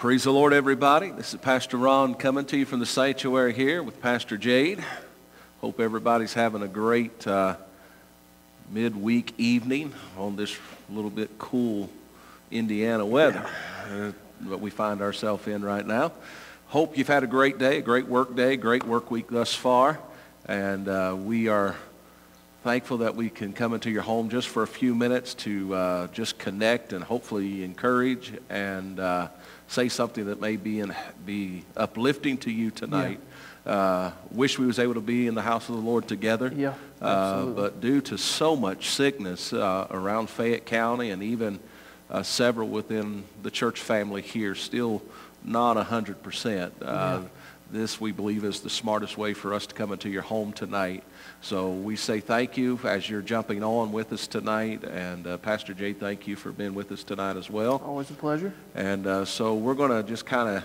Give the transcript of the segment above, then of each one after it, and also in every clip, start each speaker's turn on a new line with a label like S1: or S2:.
S1: Praise the Lord, everybody. This is Pastor Ron coming to you from the sanctuary here with Pastor Jade. Hope everybody's having a great uh, midweek evening on this little bit cool Indiana weather uh, that we find ourselves in right now. Hope you've had a great day, a great work day, great work week thus far. And uh, we are thankful that we can come into your home just for a few minutes to uh, just connect and hopefully encourage and uh, say something that may be, in, be uplifting to you tonight. Yeah. Uh, wish we was able to be in the house of the Lord together.
S2: Yeah,
S1: uh, but due to so much sickness uh, around Fayette County and even uh, several within the church family here, still not 100%. Uh, yeah. This, we believe, is the smartest way for us to come into your home tonight. So we say thank you as you're jumping on with us tonight. And uh, Pastor Jay, thank you for being with us tonight as well.
S2: Always a pleasure.
S1: And uh, so we're going to just kind of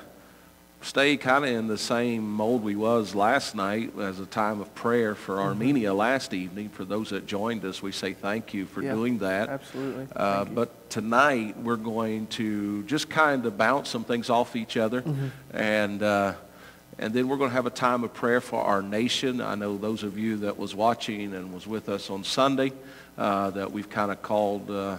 S1: stay kind of in the same mold we was last night as a time of prayer for mm-hmm. Armenia last evening. For those that joined us, we say thank you for
S2: yeah,
S1: doing that.
S2: Absolutely.
S1: Uh, but tonight we're going to just kind of bounce some things off each other.
S2: Mm-hmm.
S1: And uh, and then we're going to have a time of prayer for our nation. I know those of you that was watching and was with us on Sunday uh, that we've kind of called uh,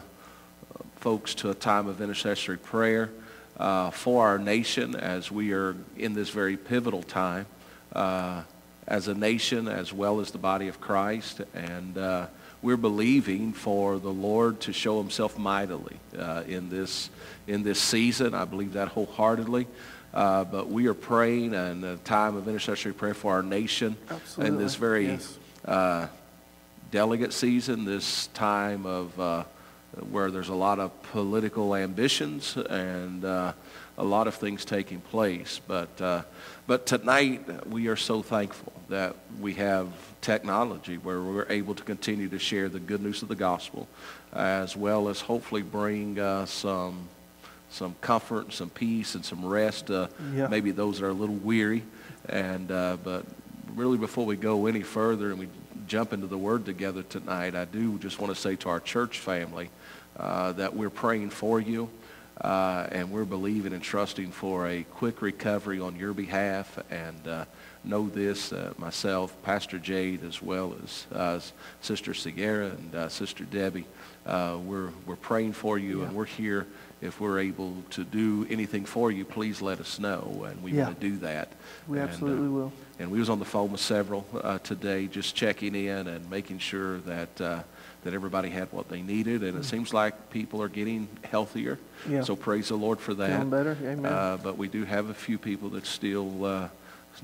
S1: folks to a time of intercessory prayer uh, for our nation as we are in this very pivotal time uh, as a nation as well as the body of Christ. And uh, we're believing for the Lord to show himself mightily uh, in, this, in this season. I believe that wholeheartedly. Uh, but we are praying and a time of intercessory prayer for our nation
S2: Absolutely.
S1: in this very
S2: yes.
S1: uh, delegate season, this time of uh, where there's a lot of political ambitions and uh, a lot of things taking place. But, uh, but tonight we are so thankful that we have technology where we're able to continue to share the good news of the gospel as well as hopefully bring some some comfort, and some peace, and some rest. Uh,
S2: yeah.
S1: Maybe those are a little weary. And uh, but really, before we go any further and we jump into the Word together tonight, I do just want to say to our church family uh, that we're praying for you. Uh, and we're believing and trusting for a quick recovery on your behalf. And uh, know this, uh, myself, Pastor Jade, as well as uh, Sister Segura and uh, Sister Debbie, uh, we're, we're praying for you,
S2: yeah.
S1: and we're here if we're able to do anything for you, please let us know, and we
S2: yeah.
S1: want to do that.
S2: We
S1: and,
S2: absolutely
S1: uh,
S2: will.
S1: And we was on the phone with several uh, today, just checking in and making sure that uh, that everybody had what they needed, and mm-hmm. it seems like people are getting healthier.
S2: Yeah.
S1: So praise the Lord for that.
S2: Feeling better, amen.
S1: Uh, but we do have a few people that still uh,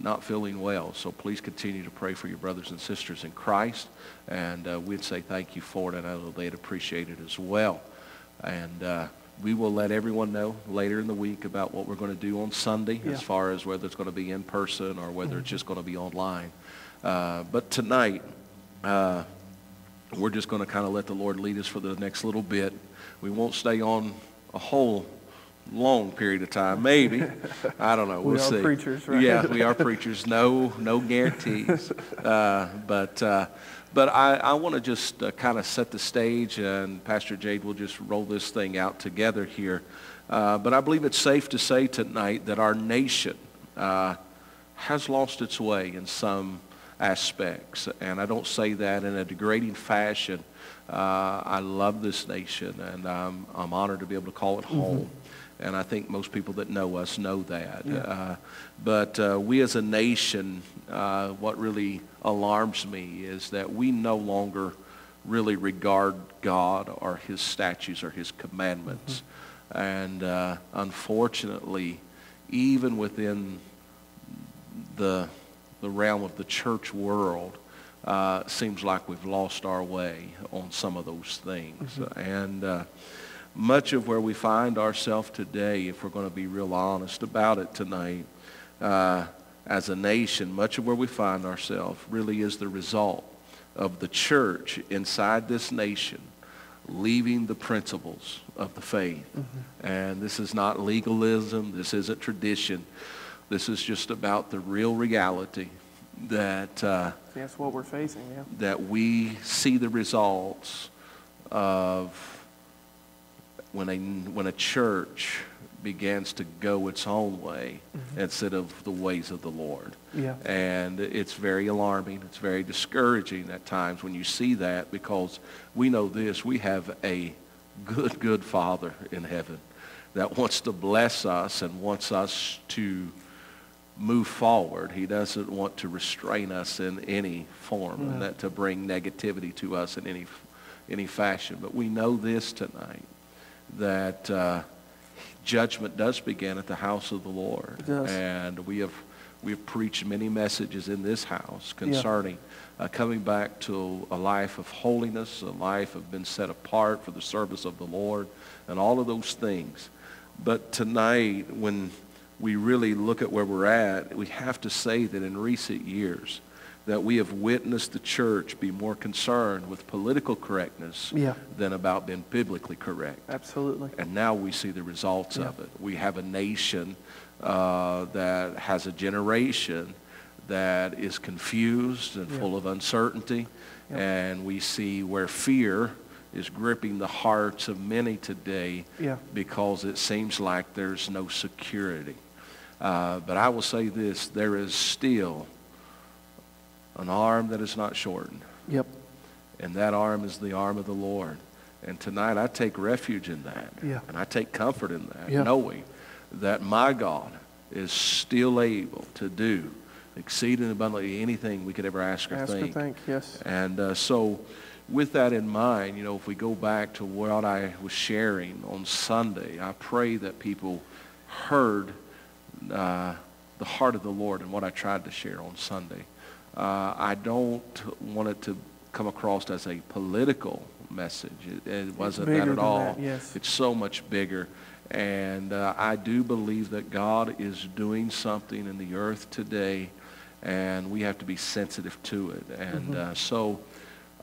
S1: not feeling well. So please continue to pray for your brothers and sisters in Christ, and uh, we'd say thank you for it, and I know they'd appreciate it as well. And uh, we will let everyone know later in the week about what we're going to do on Sunday
S2: yeah.
S1: as far as whether it's going to be in person or whether
S2: mm-hmm.
S1: it's just going to be online. Uh, but tonight, uh, we're just going to kind of let the Lord lead us for the next little bit. We won't stay on a whole long period of time, maybe. I don't know. We'll
S2: we are
S1: see.
S2: preachers, right?
S1: Yeah, we are preachers. No, no guarantees. Uh, but uh, but I, I want to just uh, kind of set the stage, and Pastor Jade will just roll this thing out together here. Uh, but I believe it's safe to say tonight that our nation uh, has lost its way in some aspects. And I don't say that in a degrading fashion. Uh, I love this nation, and I'm, I'm honored to be able to call it mm-hmm. home. Mm-hmm and I think most people that know us know that.
S2: Yeah.
S1: Uh, but uh, we as a nation, uh, what really alarms me is that we no longer really regard God or his statutes or his commandments. Mm-hmm. And uh, unfortunately, even within the, the realm of the church world, uh, seems like we've lost our way on some of those things.
S2: Mm-hmm.
S1: And uh, much of where we find ourselves today, if we're going to be real honest about it tonight, uh, as a nation, much of where we find ourselves really is the result of the church inside this nation leaving the principles of the faith.
S2: Mm-hmm.
S1: And this is not legalism. This isn't tradition. This is just about the real reality that uh,
S2: that's what we're facing. Yeah.
S1: That we see the results of when a, when a church begins to go its own way mm-hmm. instead of the ways of the Lord.
S2: Yeah.
S1: And it's very alarming. It's very discouraging at times when you see that because we know this. We have a good, good Father in heaven that wants to bless us and wants us to move forward. He doesn't want to restrain us in any form and that to bring negativity to us in any, any fashion. But we know this tonight, that uh, judgment does begin at the house of the Lord. And we have, we have preached many messages in this house concerning uh, coming back to a life of holiness, a life of being set apart for the service of the Lord, and all of those things. But tonight, when we really look at where we're at, we have to say that in recent years, that we have witnessed the church be more concerned with political correctness
S2: Yeah.
S1: than about being biblically correct.
S2: Absolutely.
S1: And now we see the results
S2: Yeah.
S1: of it. We have a nation uh, that has a generation that is confused and
S2: Yeah.
S1: full of uncertainty. And we see where fear is gripping the hearts of many today because it seems like there's no security. Uh, but I will say this, there is still an arm that is not shortened.
S2: Yep.
S1: And that arm is the arm of the Lord. And tonight I take refuge in that.
S2: Yeah.
S1: And I take comfort in that,
S2: Yeah.
S1: knowing that my God is still able to do exceeding abundantly anything we could ever ask or
S2: Ask or
S1: think.
S2: think. Yes.
S1: And uh, so with that in mind, you know, if we go back to what I was sharing on Sunday, I pray that people heard uh, the heart of the Lord and what I tried to share on Sunday. Uh, I don't want it to come across as a political message. It, it wasn't that at all.
S2: that, yes.
S1: It's so much bigger. And uh, I do believe that God is doing something in the earth today, and we have to be sensitive to it. And
S2: Mhm.
S1: uh, so,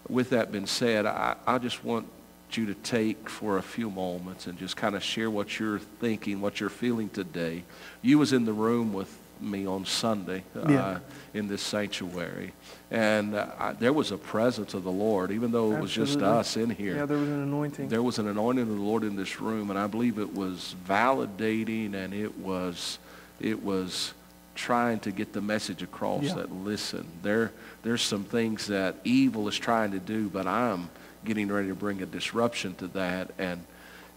S1: with that being said, I, I just want you to take for a few moments and just kind of share what you're thinking, what you're feeling today. You was in the room with me on Sunday uh,
S2: Yeah.
S1: in this sanctuary, and uh, I, there was a presence of the Lord, even though it was just us in here.
S2: Yeah, there was an anointing.
S1: There was an anointing of the Lord in this room, and I believe it was validating and it was, it was trying to get the message across
S2: Yeah.
S1: that listen, there, there's some things that evil is trying to do, but I'm getting ready to bring a disruption to that, and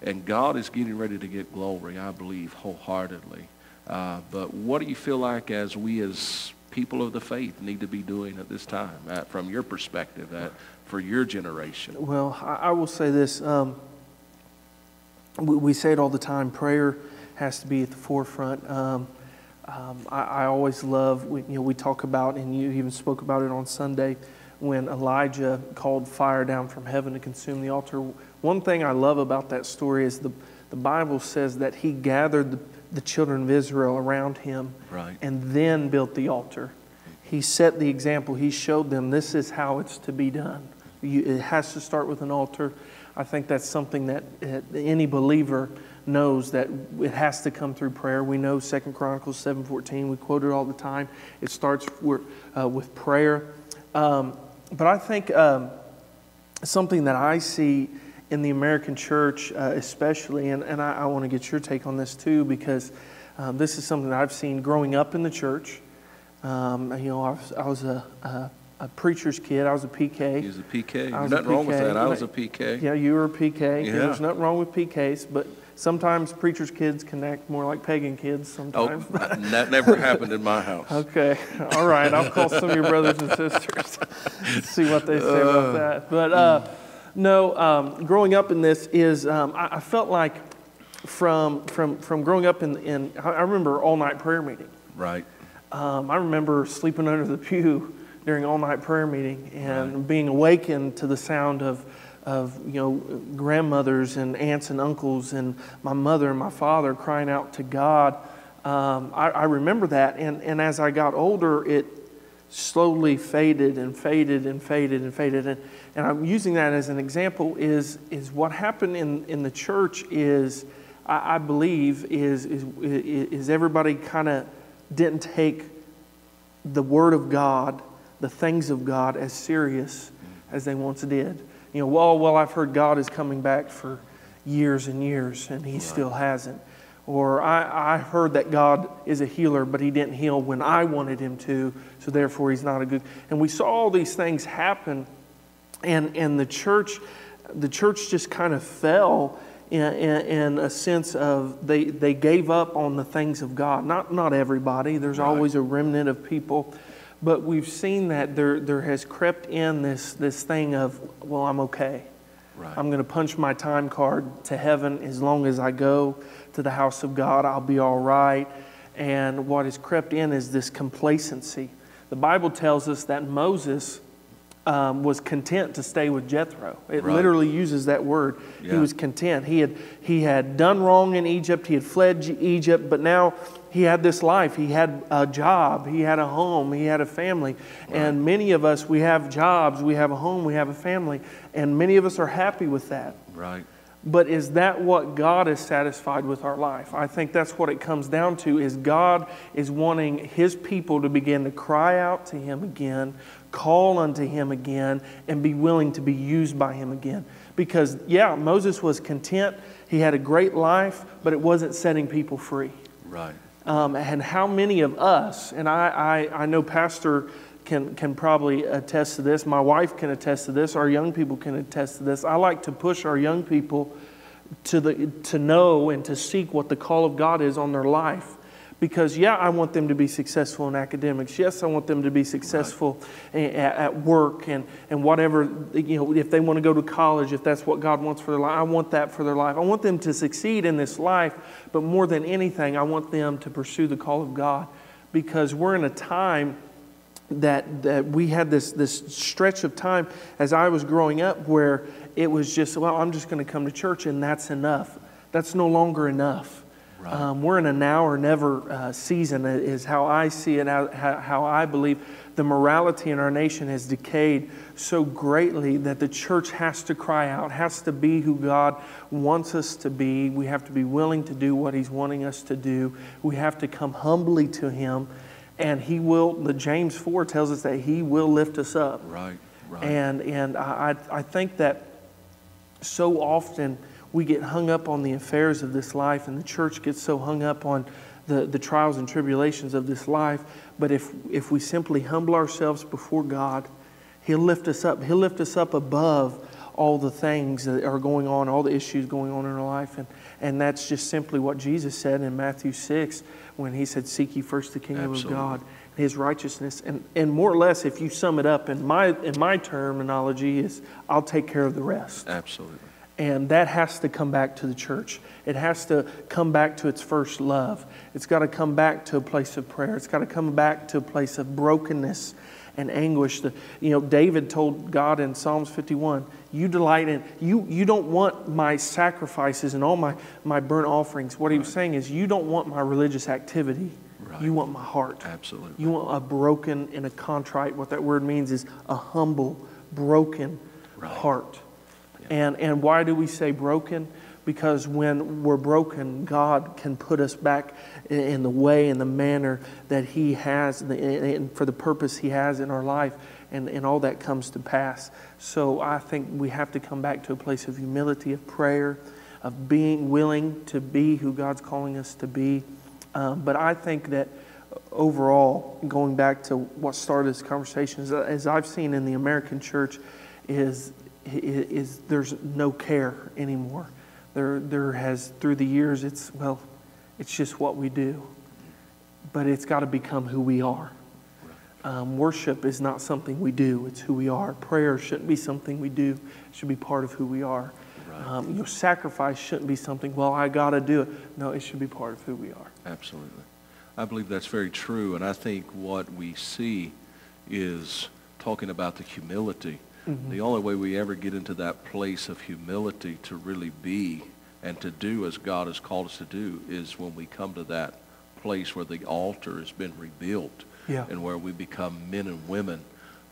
S1: and God is getting ready to get glory, I believe, wholeheartedly. Uh, but what do you feel like as we as people of the faith need to be doing at this time, from your perspective, for your generation?
S2: Well, I, I will say this. Um, we, we say it all the time. Prayer has to be at the forefront. Um, um, I, I always love, we, you know, we talk about, and you even spoke about it on Sunday, when Elijah called fire down from heaven to consume the altar. One thing I love about that story is the, the Bible says that he gathered the, the children of Israel around him
S1: Right.
S2: and then built the altar. He set the example. He showed them this is how it's to be done. You, it has to start with an altar. I think that's something that uh, any believer knows that it has to come through prayer. We know 2 Chronicles 7.14. We quote it all the time. It starts with, uh, with prayer. Um, but I think um, something that I see in the American church, uh, especially, and, and I, I want to get your take on this too, because um, this is something that I've seen growing up in the church. Um, you know, I was, I was a, a, a preacher's kid. I was a PK.
S1: He was a PK.
S2: I was a
S1: nothing wrong with that. I was a PK.
S2: Yeah, you were a PK.
S1: Yeah.
S2: There's nothing wrong with PKs, but sometimes preacher's kids connect more like pagan kids sometimes.
S1: Oh,
S2: sometimes.
S1: that never happened in my house.
S2: Okay, all right. I'll call some of your brothers and sisters, see what they say about that. But uh, no, um, growing up in this is um, I, I felt like from from from growing up in in I remember all night prayer meeting.
S1: Right.
S2: Um, I remember sleeping under the pew during all night prayer meeting and being awakened to the sound of, of you know grandmothers and aunts and uncles and my mother and my father crying out to God. Um, I, I remember that, and, and as I got older, it slowly faded and faded and faded and faded. And, and I'm using that as an example. Is is what happened in, in the church is I, I believe is is is everybody kind of didn't take the Word of God, the things of God, as serious as they once did. You know, well, well, I've heard God is coming back for years and years, and He still hasn't. Or I, I heard that God is a healer, but he didn't heal when I wanted him to, so therefore he's not a good. And we saw all these things happen, and, and the church, the church just kind of fell in, in, in, a sense of they, they gave up on the things of God. Not, not everybody, there's right. always a remnant of people, but we've seen that there, there has crept in this, this thing of, well, I'm okay. Right. I'm going to punch my time card to heaven as long as I go to the house of God. I'll be all right. And what has crept in is this complacency. The Bible tells us that Moses um, was content to stay with Jethro. It right. literally uses that word. Yeah. He was content. He had, he had done wrong in Egypt, he had fled Egypt, but now he had this life. He had a job, he had a home, he had a family. Right. And many of us, we have jobs, we have a home, we have a family, and many of us are happy with that.
S1: Right.
S2: But is that what God is satisfied with our life? I think that's what it comes down to is God is wanting his people to begin to cry out to him again, call unto him again, and be willing to be used by him again. Because yeah, Moses was content, he had a great life, but it wasn't setting people free.
S1: Right.
S2: Um, and how many of us, and I, I, I know Pastor can, can probably attest to this. My wife can attest to this. Our young people can attest to this. I like to push our young people to, the, to know and to seek what the call of God is on their life. Because, yeah, I want them to be successful in academics. Yes, I want them to be successful right. at, at, work and, and whatever, you know, if they want to go to college, if that's what God wants for their life, I want that for their life. I want them to succeed in this life, but more than anything, I want them to pursue the call of God because we're in a time that, that we had this, this stretch of time as I was growing up where it was just, well, I'm just going to come to church and that's enough. That's no longer enough. Right. Um, we're in a now or never uh, season, is how I see it, how, how I believe the morality in our nation has decayed so greatly that the church has to cry out, has to be who God wants us to be. We have to be willing to do what He's wanting us to do. We have to come humbly to Him and he will the james 4 tells us that he will lift us up
S1: right right
S2: and and i i think that so often we get hung up on the affairs of this life and the church gets so hung up on the, the trials and tribulations of this life but if if we simply humble ourselves before god he'll lift us up he'll lift us up above all the things that are going on all the issues going on in our life and and that's just simply what jesus said in matthew 6 when he said, Seek ye first the kingdom Absolutely. of God, his righteousness. And, and more or less, if you sum it up in my, in my terminology, is I'll take care of the rest.
S1: Absolutely.
S2: And that has to come back to the church. It has to come back to its first love. It's got to come back to a place of prayer. It's got to come back to a place of brokenness and anguish. The, you know, David told God in Psalms 51, you delight in, you, you don't want my sacrifices and all my, my burnt offerings. What he was saying is, you don't want my religious activity. Right. You want my heart.
S1: Absolutely.
S2: You want a broken and a contrite. What that word means is a humble, broken right. heart. And, and why do we say broken? because when we're broken, God can put us back in the way and the manner that He has and for the purpose He has in our life, and, and all that comes to pass. So I think we have to come back to a place of humility, of prayer, of being willing to be who God's calling us to be. Um, but I think that overall, going back to what started this conversation, as I've seen in the American church, is, is there's no care anymore. There, there has, through the years, it's, well, it's just what we do. But it's got to become who we are. Um, worship is not something we do, it's who we are. Prayer shouldn't be something we do, it should be part of who we are. Right. Um, your sacrifice shouldn't be something, well, I got to do it. No, it should be part of who we are.
S1: Absolutely. I believe that's very true. And I think what we see is talking about the humility Mm-hmm. The only way we ever get into that place of humility to really be and to do as God has called us to do is when we come to that place where the altar has been rebuilt yeah. and where we become men and women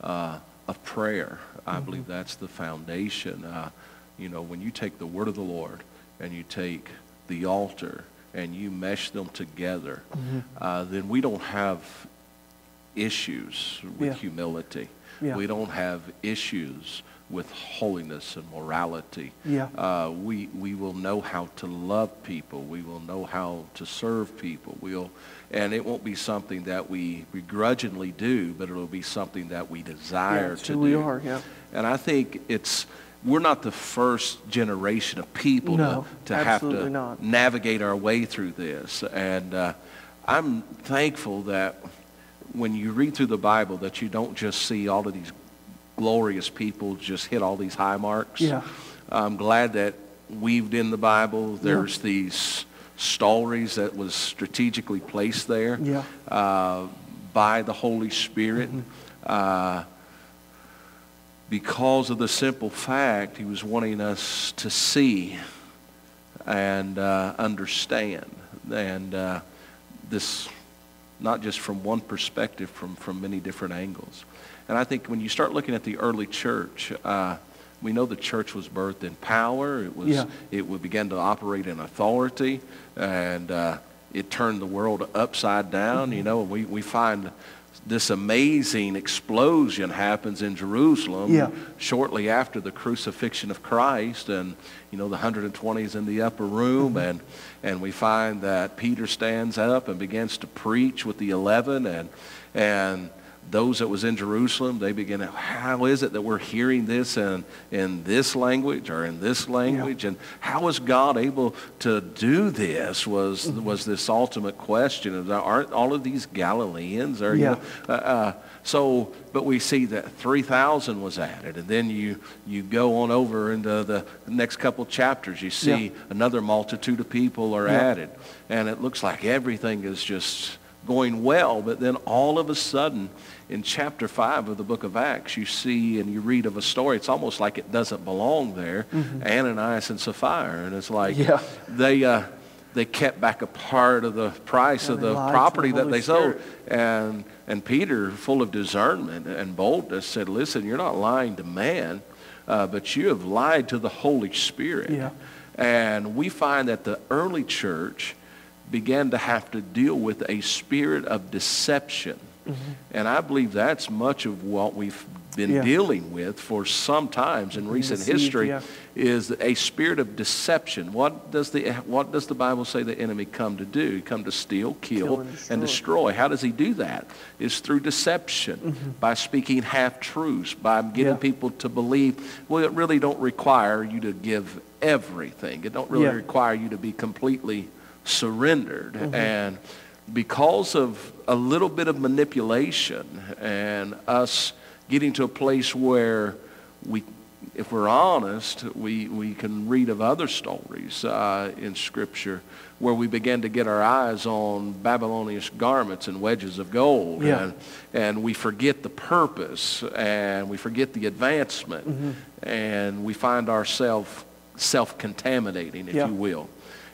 S1: uh, of prayer. I mm-hmm. believe that's the foundation. Uh, you know, when you take the word of the Lord and you take the altar and you mesh them together, mm-hmm. uh, then we don't have issues with yeah. humility. Yeah. We don't have issues with holiness and morality.
S2: Yeah.
S1: Uh, we, we will know how to love people. We will know how to serve people. We'll, and it won't be something that we begrudgingly do, but it'll be something that we desire
S2: it's
S1: to
S2: who
S1: do.
S2: we are, yeah.
S1: And I think it's, we're not the first generation of people
S2: No,
S1: to, to have to
S2: not.
S1: navigate our way through this. And uh, I'm thankful that when you read through the Bible that you don't just see all of these glorious people just hit all these high marks.
S2: Yeah.
S1: I'm glad that weaved in the Bible, there's these stories that was strategically placed there
S2: Yeah.
S1: uh, by the Holy Spirit. Uh, because of the simple fact he was wanting us to see and uh, understand. And uh, this, not just from one perspective, from, from many different angles. And I think when you start looking at the early church, uh, we know the church was birthed in power. It was
S2: Yeah.
S1: it would began to operate in authority, and uh, it turned the world upside down. You know, we we find this amazing explosion happens in Jerusalem
S2: Yeah.
S1: shortly after the crucifixion of Christ, and you know the 120 is in the upper room, mm-hmm. and and we find that Peter stands up and begins to preach with the eleven, and and those that was in Jerusalem, they begin, to, how is it that we're hearing this in, in this language or in this language? And how is God able to do this was, was this ultimate question. Of, aren't all of these Galileans? You
S2: Yeah.
S1: know, uh, uh, so, but we see that 3,000 was added. And then you, you go on over into the next couple chapters, you see
S2: Yeah.
S1: another multitude of people are
S2: Yeah.
S1: added. And it looks like everything is just going well. But then all of a sudden, in chapter 5 of the book of Acts, you see and you read of a story. It's almost like it doesn't belong there. Ananias and Sapphira. And it's like
S2: Yeah.
S1: they, uh, they kept back a part of the price
S2: Yeah,
S1: of the property
S2: the
S1: that they sold.
S2: Spirit.
S1: And, and Peter, full of discernment and boldness, said, listen, you're not lying to man, uh, but you have lied to the Holy Spirit.
S2: Yeah.
S1: And we find that the early church began to have to deal with a spirit of deception. And I believe that's much of what we've been
S2: Yeah.
S1: dealing with for some times in recent
S2: deceived,
S1: history
S2: yeah.
S1: is a spirit of deception. What does the what does the Bible say the enemy come to do? He come to steal, kill,
S2: Kill and
S1: and
S2: destroy.
S1: destroy. How does he do that? It's through deception, by speaking half truths, by getting
S2: Mm-hmm. Yeah.
S1: people to believe. Well, it really don't require you to give everything. It don't really require you to be completely surrendered.
S2: Mm-hmm.
S1: And because of a little bit of manipulation and us getting to a place where we if we're honest, we, we can read of other stories uh, in Scripture where we began to get our eyes on Babylonian garments and wedges of gold.
S2: Yeah.
S1: And, and we forget the purpose and we forget the advancement.
S2: Mm-hmm.
S1: And we find ourselves self-contaminating, if
S2: Yeah.
S1: you will.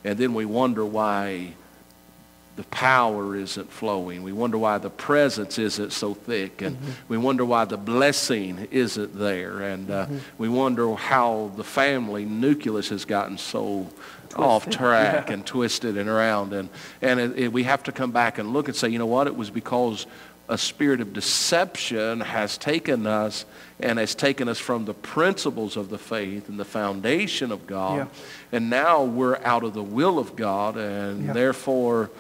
S1: And then we wonder why the power isn't flowing. We wonder why the presence isn't so thick. And we wonder why the blessing isn't there. And uh, we wonder how the family nucleus has gotten so off track and twisted and around. And, and it, it, we have to come back and look and say, you know what? It was because a spirit of deception has taken us and has taken us from the principles of the faith and the foundation of God.
S2: Yeah.
S1: And now we're out of the will of God, and
S2: Yeah.
S1: therefore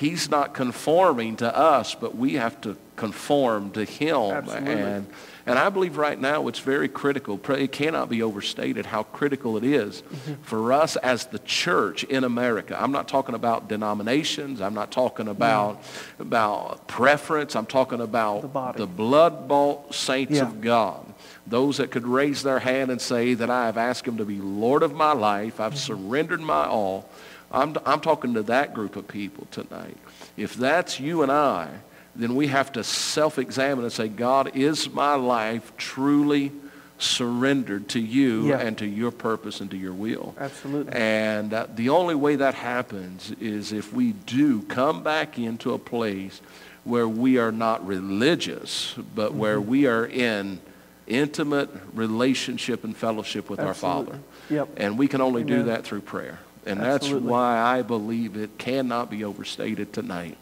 S1: He's not conforming to us, but we have to conform to Him.
S2: Absolutely.
S1: And, and I believe right now it's very critical. It cannot be overstated how critical it is
S2: Mm-hmm.
S1: for us as the church in America. I'm not talking about denominations. I'm not talking about, about preference. I'm talking about
S2: The
S1: the blood-bought saints
S2: Yeah.
S1: of God. Those that could raise their hand and say that I have asked him to be Lord of my life. I've
S2: Mm-hmm.
S1: surrendered my all. I'm, I'm talking to that group of people tonight. If that's you and I, then we have to self-examine and say, God, is my life truly surrendered to you
S2: Yeah.
S1: and to your purpose and to your will?
S2: Absolutely.
S1: And uh, the only way that happens is if we do come back into a place where we are not religious, but where
S2: Mm-hmm.
S1: we are in intimate relationship and fellowship with our
S2: Absolutely.
S1: Father.
S2: Yep.
S1: And we can only do that through prayer. And
S2: Absolutely.
S1: that's why I believe it cannot be overstated tonight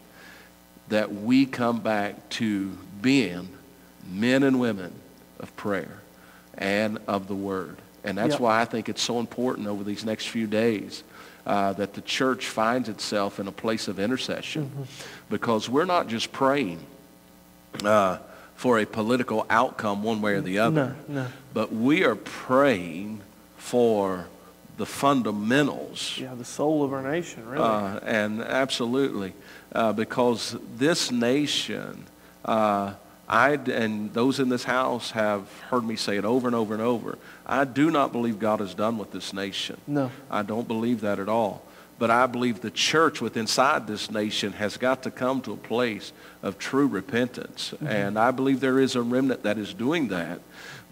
S1: that we come back to being men and women of prayer and of the Word. And that's
S2: Yep.
S1: why I think it's so important over these next few days uh, that the church finds itself in a place of intercession
S2: Mm-hmm.
S1: because we're not just praying uh, for a political outcome one way or the other,
S2: No, no.
S1: but we are praying for the fundamentals
S2: Yeah, the soul of our nation, really.
S1: uh, and absolutely, uh, because this nation, uh, I and those in this house have heard me say it over and over and over. I do not believe God is done with this nation.
S2: no.
S1: I don't believe that at all. But I believe the church within inside this nation has got to come to a place of true repentance. And I believe there is a remnant that is doing that.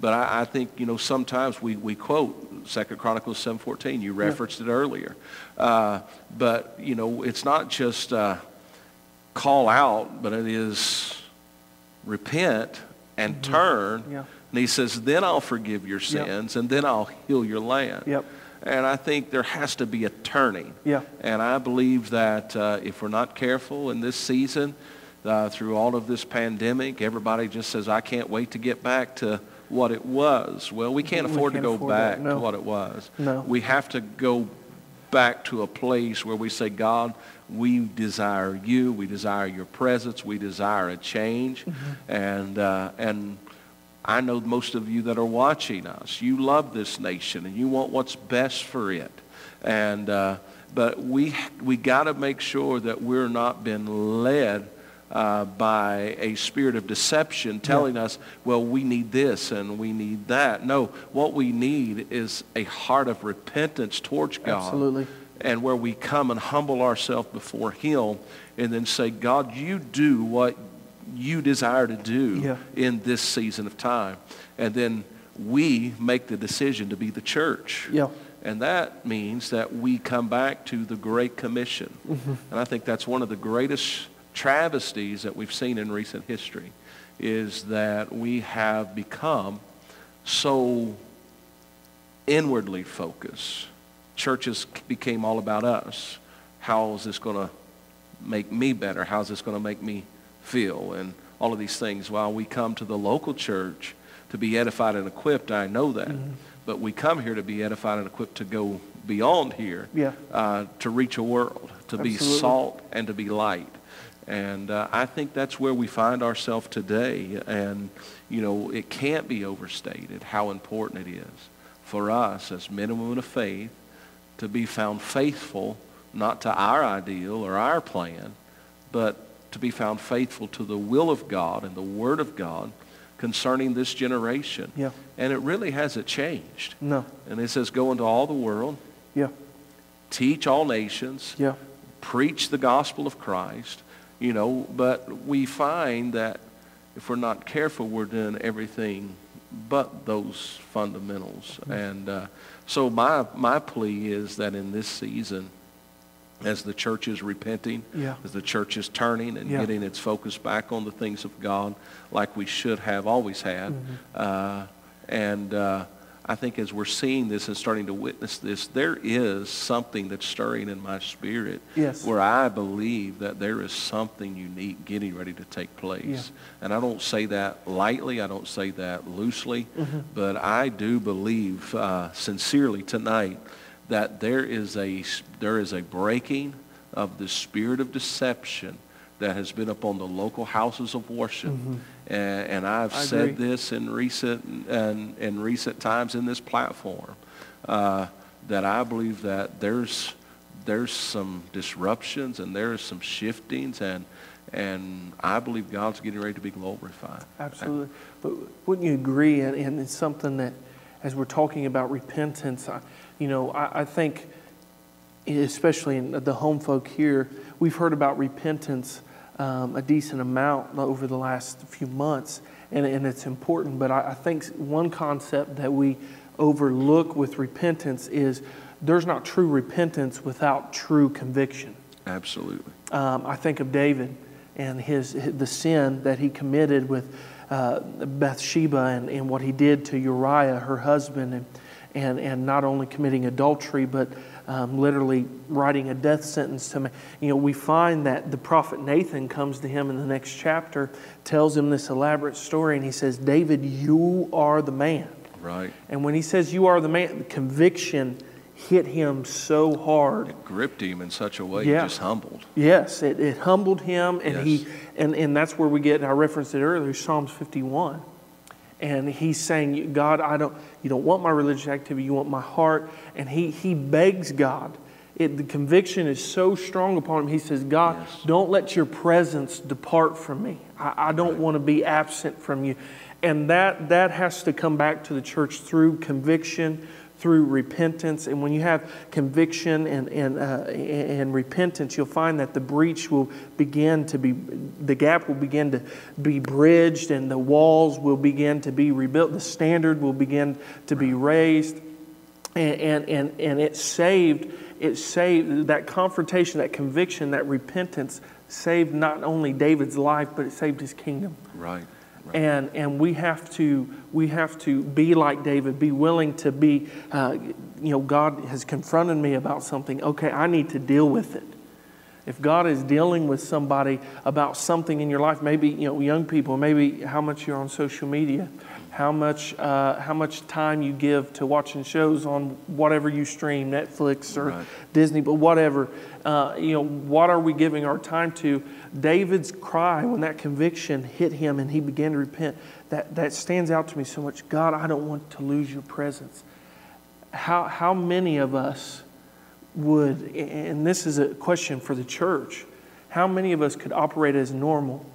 S1: But I, I think, you know, sometimes we, we quote Second Chronicles 7.14. You referenced it earlier. Uh, but, you know, it's not just uh, call out, but it is repent and turn.
S2: Yeah.
S1: And he says, then I'll forgive your
S2: Yep.
S1: sins and then I'll heal your land.
S2: Yep.
S1: And I think there has to be a turning.
S2: Yeah.
S1: And I believe that uh, if we're not careful in this season, uh, through all of this pandemic, everybody just says, I can't wait to get back to what it was. Well, we can't
S2: We
S1: afford
S2: can't
S1: to go
S2: afford
S1: back
S2: no.
S1: to what it was.
S2: No.
S1: We have to go back to a place where we say, God, we desire you. We desire your presence. We desire a change.
S2: Mm-hmm.
S1: And, uh, and I know most of you that are watching us, you love this nation and you want what's best for it. And, uh, but we, we got to make sure that we're not being led uh, by a spirit of deception telling us, well, we need this and we need that. No, what we need is a heart of repentance towards God.
S2: Absolutely.
S1: And where we come and humble ourselves before him and then say, God, you do what you desire to do
S2: Yeah.
S1: in this season of time. And then we make the decision to be the church.
S2: Yeah.
S1: And that means that we come back to the Great Commission.
S2: Mm-hmm.
S1: And I think that's one of the greatest travesties that we've seen in recent history is that we have become so inwardly focused. Churches became all about us. How is this going to make me better? How is this going to make me feel? And all of these things. While we come to the local church to be edified and equipped, I know that. But we come here to be edified and equipped to go beyond here,
S2: Yeah.
S1: uh, to reach a world, to be
S2: Absolutely.
S1: salt and to be light. And uh, I think that's where we find ourselves today. And, you know, it can't be overstated how important it is for us as men and women of faith to be found faithful, not to our ideal or our plan, but to be found faithful to the will of God and the Word of God concerning this generation.
S2: Yeah.
S1: And it really hasn't changed.
S2: No.
S1: And it says, go into all the world,
S2: Yeah.
S1: teach all nations,
S2: Yeah.
S1: preach the gospel of Christ, you know, but we find that if we're not careful, we're doing everything but those fundamentals. And uh, so my, my plea is that in this season, as the church is repenting,
S2: Yeah.
S1: as the church is turning and
S2: Yeah.
S1: getting its focus back on the things of God like we should have always had.
S2: Mm-hmm.
S1: Uh, and uh, I think as we're seeing this and starting to witness this, there is something that's stirring in my spirit
S2: Yes.
S1: where I believe that there is something unique getting ready to take place.
S2: Yeah.
S1: And I don't say that lightly. I don't say that loosely.
S2: Mm-hmm.
S1: But I do believe uh, sincerely tonight that there is a there is a breaking of the spirit of deception that has been upon the local houses of worship. And, and I've.
S2: I
S1: said
S2: agree.
S1: this in recent and in recent times in this platform uh, that I believe that there's there's some disruptions and there's some shiftings and and I believe God's getting ready to be glorified.
S2: Absolutely. But wouldn't you agree? And, and it's something that, as we're talking about repentance, I, you know, I, I think, especially in the home folk here, we've heard about repentance um, a decent amount over the last few months, and, and it's important. But I, I think one concept that we overlook with repentance is there's not true repentance without true conviction.
S1: Absolutely.
S2: Um, I think of David and his, the sin that he committed with uh, Bathsheba and, and what he did to Uriah, her husband, and, and, and not only committing adultery, but um, literally writing a death sentence to me. You know, we find that the prophet Nathan comes to him in the next chapter, tells him this elaborate story, and he says, David, you are the man.
S1: Right.
S2: And when he says, You are the man, the conviction hit him so hard.
S1: It gripped him in such a way
S2: Yeah.
S1: he just humbled.
S2: Yes, it, it humbled him, and he and, and that's where we get. I referenced it earlier, Psalms 51, and he's saying, "God, I don't, you don't want my religious activity, you want my heart." And he he begs God. It, the conviction is so strong upon him. He says, "God,
S1: Yes.
S2: don't let your presence depart from me. I, I don't want to be absent from you." And that that has to come back to the church through conviction, through repentance. And when you have conviction and, and, uh, and repentance, you'll find that the breach will begin to be, the gap will begin to be bridged and the walls will begin to be rebuilt. The standard will begin to be raised. And, and, and, and it saved, it saved that confrontation, that conviction, that repentance saved not only David's life, but it saved his kingdom.
S1: Right. right.
S2: And, and we have to we have to be like David, be willing to be. Uh, you know, God has confronted me about something. Okay, I need to deal with it. If God is dealing with somebody about something in your life, maybe you know, young people, maybe how much you're on social media, how much uh, how much time you give to watching shows on whatever you stream, Netflix or
S1: Right.
S2: Disney, but whatever. Uh, you know, what are we giving our time to? David's cry when that conviction hit him and he began to repent, that, that stands out to me so much. God, I don't want to lose your presence. How, how many of us would, and this is a question for the church, how many of us could operate as normal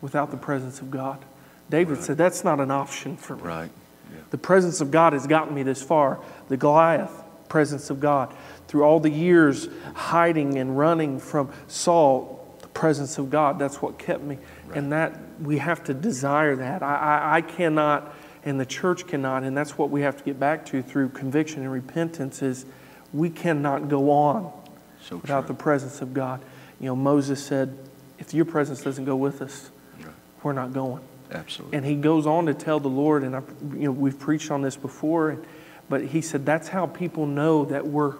S2: without the presence of God? David said, That's not an option for me.
S1: Right. Yeah.
S2: The presence of God has gotten me this far. The Goliath presence of God. Through all the years hiding and running from Saul, the presence of God, that's what kept me. And that we have to desire that. I, I, I cannot, and the church cannot, and that's what we have to get back to through conviction and repentance is we cannot go on
S1: So
S2: without
S1: true.
S2: the presence of God. You know, Moses said, if your presence doesn't go with us,
S1: Right.
S2: we're not going.
S1: Absolutely.
S2: And he goes on to tell the Lord, and I, you know, we've preached on this before, but he said that's how people know that we're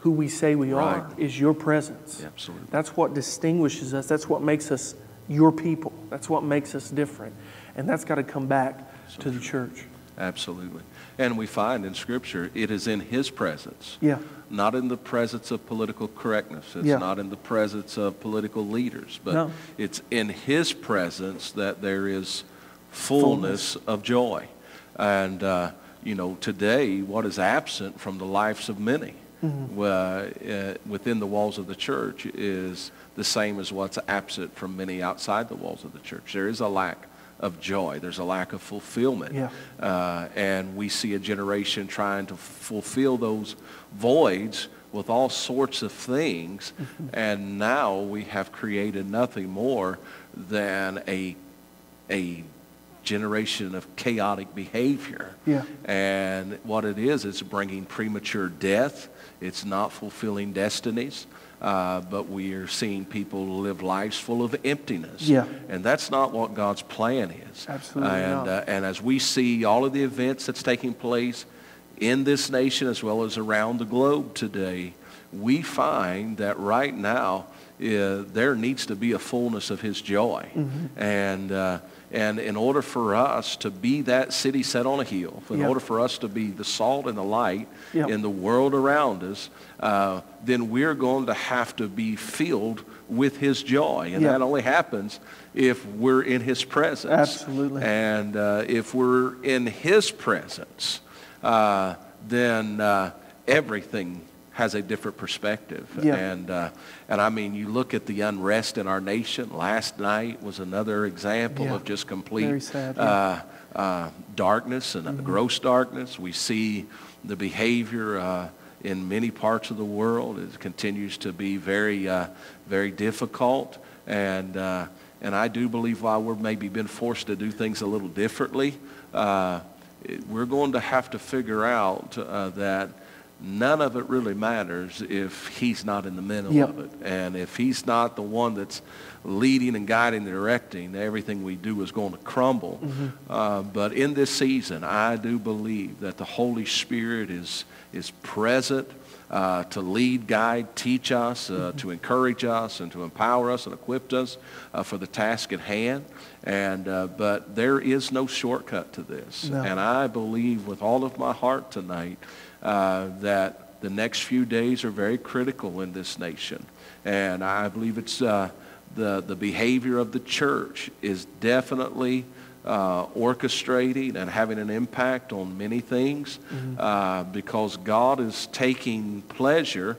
S2: who we say we are is your presence.
S1: Absolutely.
S2: That's what distinguishes us. That's what makes us your people. That's what makes us different, and that's got to come back
S1: So
S2: to the church.
S1: Absolutely. And we find in Scripture it is in His presence,
S2: Yeah,
S1: not in the presence of political correctness. It's
S2: Yeah.
S1: not in the presence of political leaders, but
S2: No.
S1: it's in His presence that there is fullness, of joy. And, uh, you know, today, what is absent from the lives of many
S2: Mm-hmm.
S1: uh, uh, within the walls of the church is the same as what's absent from many outside the walls of the church. There is a lack of joy. There's a lack of fulfillment.
S2: Yeah.
S1: Uh, and we see a generation trying to fulfill those voids with all sorts of things.
S2: Mm-hmm.
S1: And now we have created nothing more than a, a generation of chaotic behavior.
S2: Yeah.
S1: And what it is, it's bringing premature death. It's not fulfilling destinies. Uh, but we are seeing people live lives full of emptiness.
S2: Yeah.
S1: And that's not what God's plan is.
S2: Absolutely
S1: and,
S2: not.
S1: Uh, and as we see all of the events that's taking place in this nation as well as around the globe today, we find that right now uh, there needs to be a fullness of His joy.
S2: Mm-hmm.
S1: And, uh, and in order for us to be that city set on a hill, in
S2: Yep.
S1: order for us to be the salt and the light
S2: Yep.
S1: in the world around us, uh, then we're going to have to be filled with His joy. And
S2: Yep.
S1: that only happens if we're in His presence.
S2: Absolutely.
S1: And uh, if we're in His presence, uh, then uh, everything has a different perspective.
S2: Yeah.
S1: And, uh, and I mean, you look at the unrest in our nation. Last night was another example
S2: Yeah.
S1: of just complete
S2: sad, yeah. Mm-hmm.
S1: uh, uh, darkness and gross darkness. We see the behavior uh, in many parts of the world. It continues to be very, uh, very difficult. And, uh, and I do believe while we're maybe been forced to do things a little differently, uh, it- we're going to have to figure out uh, that none of it really matters if he's not in the middle
S2: Yep.
S1: of it. And if he's not the one that's leading and guiding and directing, everything we do is going to crumble. Uh, but in this season, I do believe that the Holy Spirit is, is present uh, to lead, guide, teach us, uh, to encourage us, and to empower us and equip us uh, for the task at hand. And, uh, but there is no shortcut to this.
S2: No.
S1: And I believe with all of my heart tonight uh, that the next few days are very critical in this nation. And I believe it's uh, the, the behavior of the church is definitely uh, orchestrating and having an impact on many things uh, because God is taking pleasure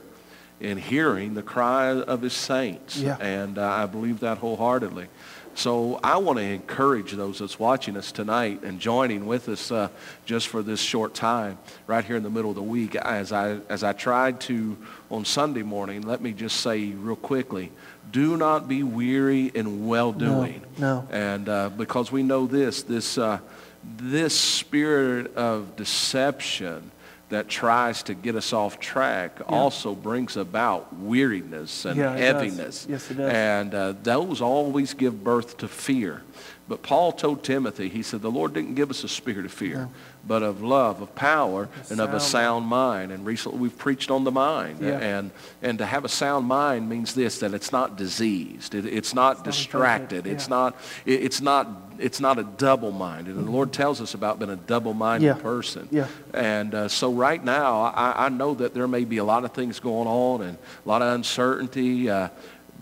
S1: in hearing the cry of his saints.
S2: Yeah.
S1: And uh, I believe that wholeheartedly. So I want to encourage those that's watching us tonight and joining with us uh, just for this short time right here in the middle of the week. As I, as I tried to on Sunday morning, let me just say real quickly, do not be weary in well-doing.
S2: No, no.
S1: And uh, because we know this, this, uh, this spirit of deception that tries to get us off track also brings about weariness and
S2: Yeah, it does.
S1: heaviness.
S2: Yes, it does.
S1: And uh, those always give birth to fear. But Paul told Timothy, he said, the Lord didn't give us a spirit of fear, but of love, of power, and of a sound mind. And recently we've preached on the mind.
S2: Yeah.
S1: And, and to have a sound mind means this, that it's not diseased. It, it's not
S2: not
S1: distracted.
S2: infected,
S1: It's not, it- it's not, it's not a double-minded. And the Lord tells us about being a double-minded
S2: Yeah.
S1: person.
S2: Yeah.
S1: And uh, so right now, I, I know that there may be a lot of things going on and a lot of uncertainty. Uh,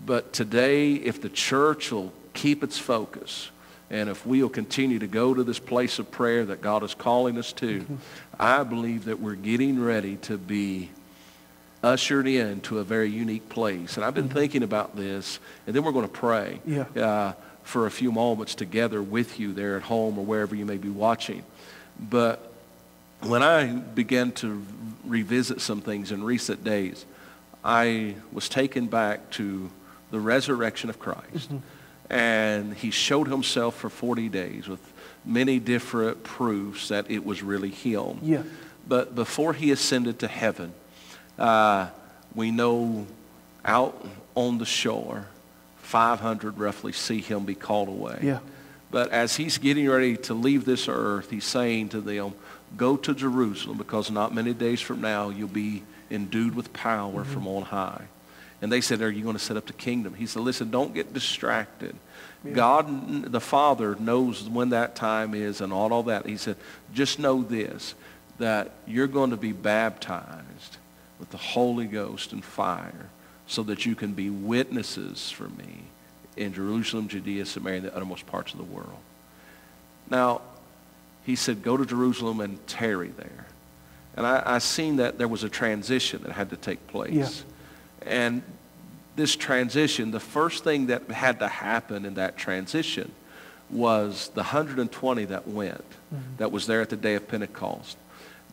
S1: but today, if the church will keep its focus, and if we'll continue to go to this place of prayer that God is calling us to, mm-hmm. I believe that we're getting ready to be ushered in to a very unique place. And I've been mm-hmm. thinking about this, and then we're going to pray
S2: Yeah.
S1: uh, for a few moments together with you there at home or wherever you may be watching. But when I began to revisit some things in recent days, I was taken back to the resurrection of Christ. Mm-hmm. And he showed himself for 40 days with many different proofs that it was really him.
S2: Yeah.
S1: But before he ascended to heaven, uh, we know out on the shore, 500 roughly see him be called away.
S2: Yeah.
S1: But as he's getting ready to leave this earth, he's saying to them, go to Jerusalem because not many days from now you'll be endued with power from on high. And they said, are you going to set up the kingdom? He said, listen, don't get distracted. God, the Father, knows when that time is and all, all that. He said, just know this, that you're going to be baptized with the Holy Ghost and fire so that you can be witnesses for me in Jerusalem, Judea, Samaria, and the uttermost parts of the world. Now, he said, go to Jerusalem and tarry there. And I, I seen that there was a transition that had to take place.
S2: Yeah.
S1: And this transition, the first thing that had to happen in that transition was the 120 that went, mm-hmm. that was there at the day of Pentecost.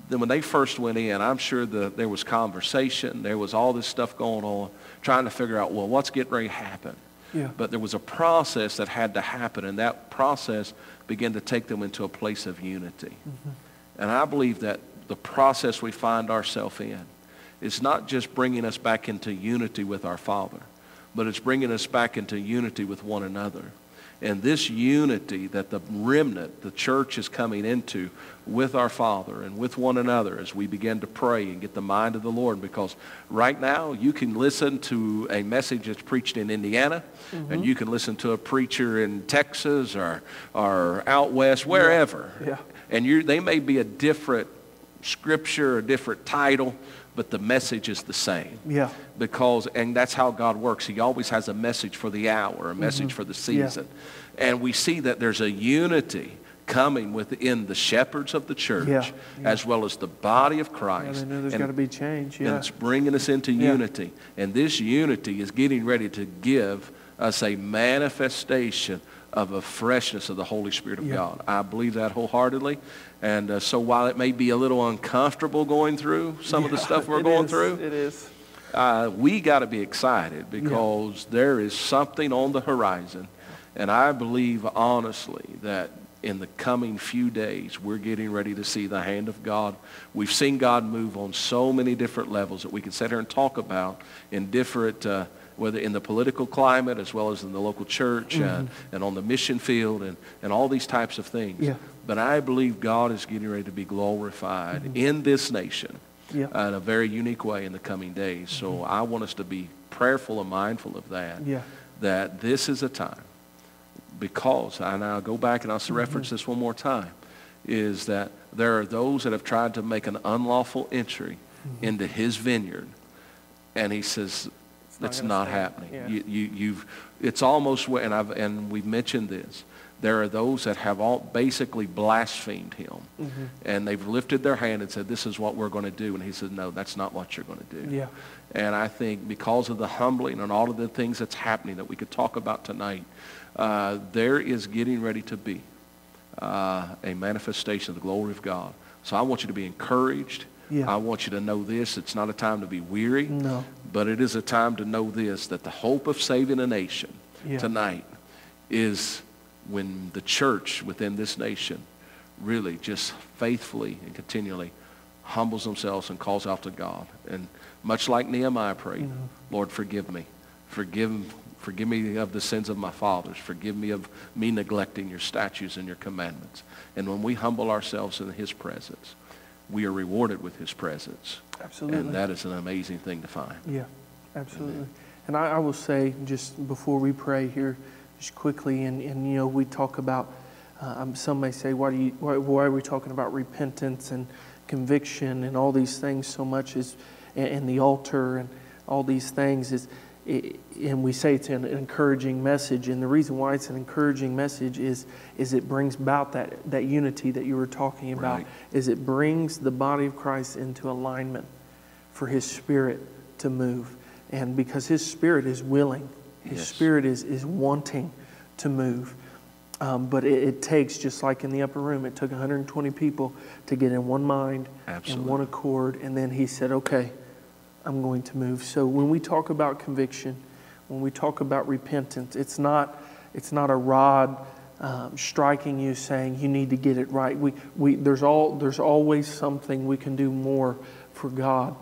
S1: Then when they first went in, I'm sure that there was conversation, there was all this stuff going on, trying to figure out, well, what's getting ready to happen?
S2: Yeah.
S1: But there was a process that had to happen, and that process began to take them into a place of unity. Mm-hmm. And I believe that the process we find ourselves in is not just bringing us back into unity with our Father, but it's bringing us back into unity with one another. And this unity that the remnant, the church is coming into with our Father and with one another as we begin to pray and get the mind of the Lord. Because right now you can listen to a message that's preached in Indiana and mm-hmm. you can listen to a preacher in Texas or, or out west, wherever.
S2: Yeah.
S1: And you they may be a different scripture, a different title, but the message is the same
S2: Yeah.
S1: because and that's how God works. He always has a message for the hour, a message for the
S2: Mm-hmm. Yeah.
S1: season. And we see that there's a unity coming within the shepherds of the church
S2: Yeah, yeah.
S1: as well as the body of
S2: Yeah,
S1: Christ.
S2: know there's got to be change.
S1: and it's bringing us into
S2: Yeah.
S1: unity. And this unity is getting ready to give us a manifestation of a freshness of the Holy Spirit of
S2: Yeah.
S1: God. I believe that wholeheartedly. And uh, so while it may be a little uncomfortable going through some of the stuff we're going
S2: is.
S1: through,
S2: It is.
S1: uh, we got to be excited because there is something on the horizon. And I believe honestly that in the coming few days, we're getting ready to see the hand of God. We've seen God move on so many different levels that we can sit here and talk about in different, uh, whether in the political climate as well as in the local church mm-hmm. and, and on the mission field and, and all these types of things.
S2: Yeah.
S1: But I believe God is getting ready to be glorified mm-hmm. in this nation
S2: yeah.
S1: in a very unique way in the coming days. So mm-hmm. I want us to be prayerful and mindful of that,
S2: yeah.
S1: that this is a time because, and I'll go back and I'll mm-hmm. reference this one more time, is that there are those that have tried to make an unlawful entry mm-hmm. into his vineyard. And he says, it's not, not happening.
S2: Yeah.
S1: You, you, you've, it's almost, and, I've, and we've mentioned this, there are those that have all basically blasphemed him.
S2: Mm-hmm.
S1: And they've lifted their hand and said, this is what we're going to do. And he said, no, that's not what you're going to do.
S2: Yeah.
S1: And I think because of the humbling and all of the things that's happening that we could talk about tonight, uh, there is getting ready to be uh, a manifestation of the glory of God. So I want you to be encouraged.
S2: Yeah.
S1: I want you to know this. It's not a time to be weary,
S2: no.
S1: but it is a time to know this, that the hope of saving a nation
S2: yeah.
S1: tonight is when the church within this nation really just faithfully and continually humbles themselves and calls out to God. And much like Nehemiah prayed,
S2: mm-hmm.
S1: Lord, forgive me. Forgive, forgive me of the sins of my fathers. Forgive me of me neglecting your statutes and your commandments. And when we humble ourselves in his presence, we are rewarded with his presence.
S2: Absolutely.
S1: And that is an amazing thing to find.
S2: Yeah, absolutely. Amen. And I, I will say, just before we pray here, just quickly, and, and you know, we talk about, uh, um, some may say, why, do you, why, why, are we talking about repentance and conviction and all these things so much as, and, and the altar and all these things is, and we say it's an encouraging message, and the reason why it's an encouraging message is, is it brings about that, that unity that you were talking about,
S1: right.
S2: is it brings the body of Christ into alignment for His Spirit to move. And because His Spirit is willing, his
S1: yes.
S2: spirit is, is wanting to move. Um, but it, it, takes, just like in the upper room, it took 120 people to get in one mind
S1: Absolutely.
S2: and one accord. And then he said, okay, I'm going to move. So when we talk about conviction, when we talk about repentance, it's not, it's not a rod um, striking you saying you need to get it right. We, we, there's, all, there's always something we can do more for God.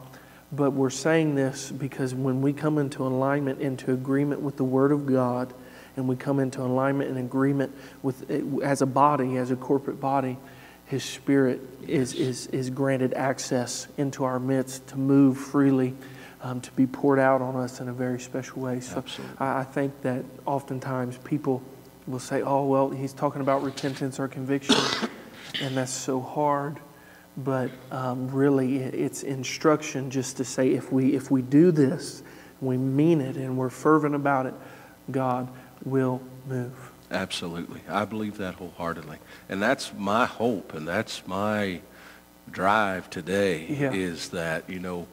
S2: But we're saying this because when we come into alignment, into agreement with the Word of God, and we come into alignment and agreement with, as a body, as a corporate body, His Spirit is, is, is granted access into our midst to move freely, um, to be poured out on us in a very special way. So I, I think that oftentimes people will say, oh, well, he's talking about repentance or conviction, and that's so hard. But um, really it's instruction just to say if we if we do this we mean it and we're fervent about it god will move
S1: absolutely i believe that wholeheartedly and that's my hope and that's my drive today
S2: yeah.
S1: is that you know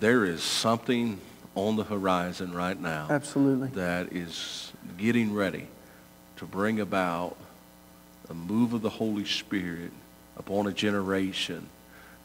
S1: there is something on the horizon right now
S2: absolutely
S1: that is getting ready to bring about a move of the holy spirit upon a generation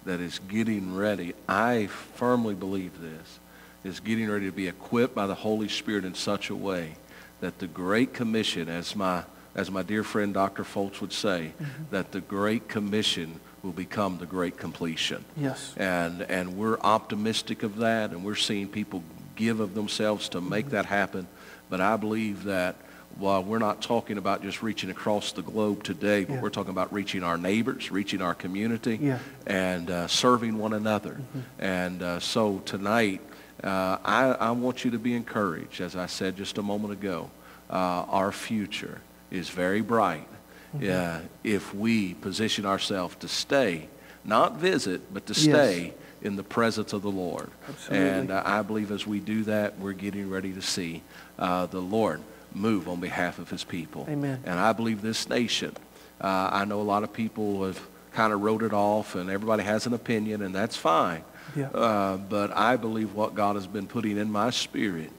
S1: that is getting ready. I firmly believe this is getting ready to be equipped by the Holy Spirit in such a way that the Great Commission, as my as my dear friend Dr. Foltz would say,
S2: mm-hmm.
S1: that the Great Commission will become the Great Completion.
S2: Yes.
S1: And and we're optimistic of that, and we're seeing people give of themselves to make mm-hmm. that happen. But I believe that while we're not talking about just reaching across the globe today, but
S2: yeah.
S1: we're talking about reaching our neighbors, reaching our community,
S2: yeah.
S1: and uh, serving one another.
S2: Mm-hmm.
S1: And uh, so tonight, uh, I, I, want you to be encouraged. As I said just a moment ago, uh, our future is very bright
S2: mm-hmm.
S1: if we position ourselves to stay, not visit, but to stay.
S2: Yes.
S1: In the presence of the Lord.
S2: Absolutely.
S1: And uh, I believe as we do that, we're getting ready to see uh, the Lord move on behalf of his people.
S2: Amen.
S1: And I believe this nation, uh, I know a lot of people have kind of wrote it off and everybody has an opinion and that's fine.
S2: Yeah.
S1: Uh, but I believe what God has been putting in my spirit,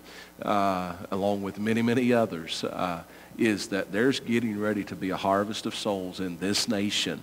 S1: uh, along with many, many others, uh, is that there's getting ready to be a harvest of souls in this nation.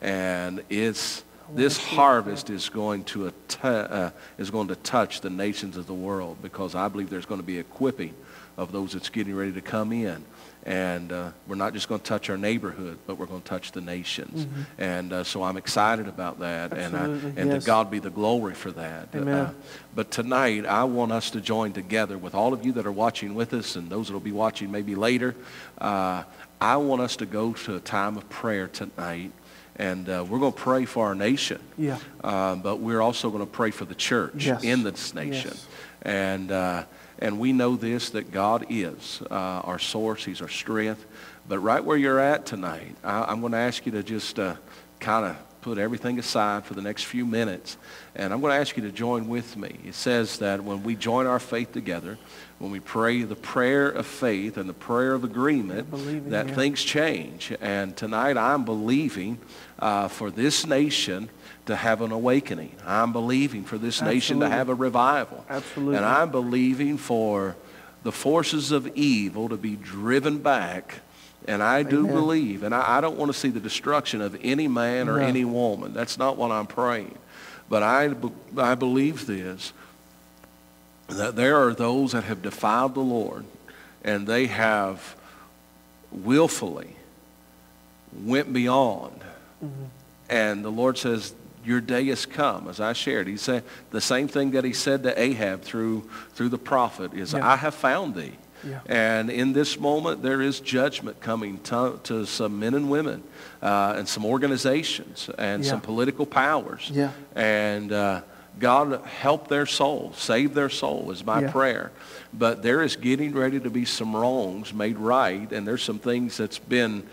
S1: And it's, this harvest is going to att- uh, is going to touch the nations of the world because I believe there's going to be equipping of those that's getting ready to come in. And uh, we're not just going to touch our neighborhood, but we're going to touch the nations. And uh, so I'm excited about that. And, I, and
S2: yes.
S1: to God be the glory for that.
S2: Amen.
S1: Uh, but tonight, I want us to join together with all of you that are watching with us and those that will be watching maybe later. Uh, I want us to go to a time of prayer tonight. And uh, we're going to pray for our nation.
S2: Yeah.
S1: Uh, but we're also going to pray for the church
S2: Yes.
S1: in this nation.
S2: Yes.
S1: And, uh, and we know this, that God is uh, our source. He's our strength. But right where you're at tonight, I, I'm going to ask you to just uh, kind of put everything aside for the next few minutes. And I'm going to ask you to join with me. It says that when we join our faith together, when we pray the prayer of faith and the prayer of agreement, that
S2: yeah.
S1: things change. And tonight I'm believing uh, for this nation to have an awakening. I'm believing for this nation to have a revival.
S2: Absolutely.
S1: And I'm believing for the forces of evil to be driven back. And I do
S2: Amen.
S1: believe, and I, I don't want to see the destruction of any man or
S2: No.
S1: any woman. That's not what I'm praying. But I, I believe this, that there are those that have defiled the Lord, and they have willfully went beyond. And the Lord says, your day has come, as I shared. He said the same thing that he said to Ahab through, through the prophet is,
S2: Yeah.
S1: I have found thee.
S2: Yeah.
S1: And in this moment, there is judgment coming to, to some men and women uh, and some organizations and
S2: Yeah.
S1: some political powers.
S2: Yeah.
S1: And uh, God help their soul, save their soul is my prayer. But there is getting ready to be some wrongs made right, and there's some things that's been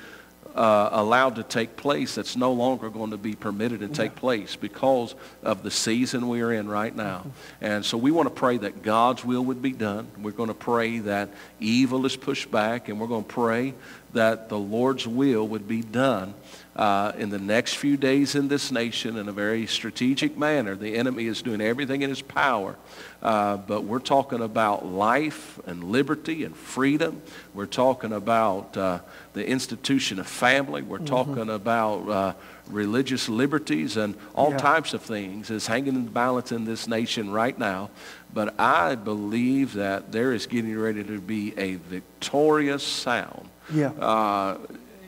S1: uh, allowed to take place that's no longer going to be permitted to take place because of the season we are in right now. And so we want to pray that God's will would be done. We're going to pray that evil is pushed back, and we're going to pray that the Lord's will would be done uh, in the next few days in this nation in a very strategic manner. The enemy is doing everything in his power. Uh, but we're talking about life and liberty and freedom. We're talking about uh, the institution of family. We're talking about uh, religious liberties and all
S2: Yeah.
S1: types of things is hanging in the balance in this nation right now. But I believe that there is getting ready to be a victorious sound
S2: Yeah.
S1: uh,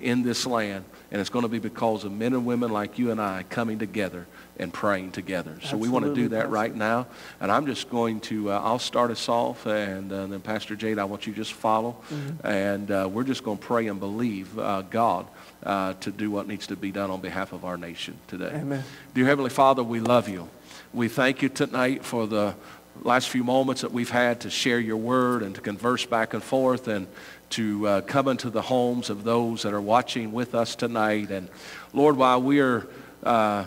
S1: in this land. And it's going to be because of men and women like you and I coming together and praying together. So we want to do that right now. And I'm just going to, uh, I'll start us off. And uh, then Pastor Jade, I want you to just follow.
S2: Mm-hmm.
S1: And uh, we're just going to pray and believe uh, God uh, to do what needs to be done on behalf of our nation today.
S2: Amen.
S1: Dear Heavenly Father, we love you. We thank you tonight for the last few moments that we've had to share your word and to converse back and forth and to uh, come into the homes of those that are watching with us tonight. And Lord, while we are uh,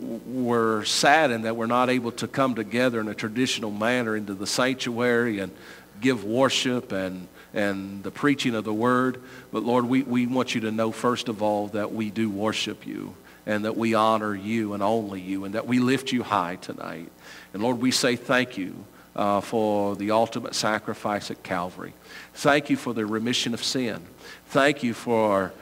S1: we're saddened that we're not able to come together in a traditional manner into the sanctuary and give worship and, and the preaching of the word. But Lord, we, we want you to know, first of all, that we do worship you and that we honor you and only you and that we lift you high tonight. And Lord, we say thank you uh, for the ultimate sacrifice at Calvary. Thank you for the remission of sin. Thank you for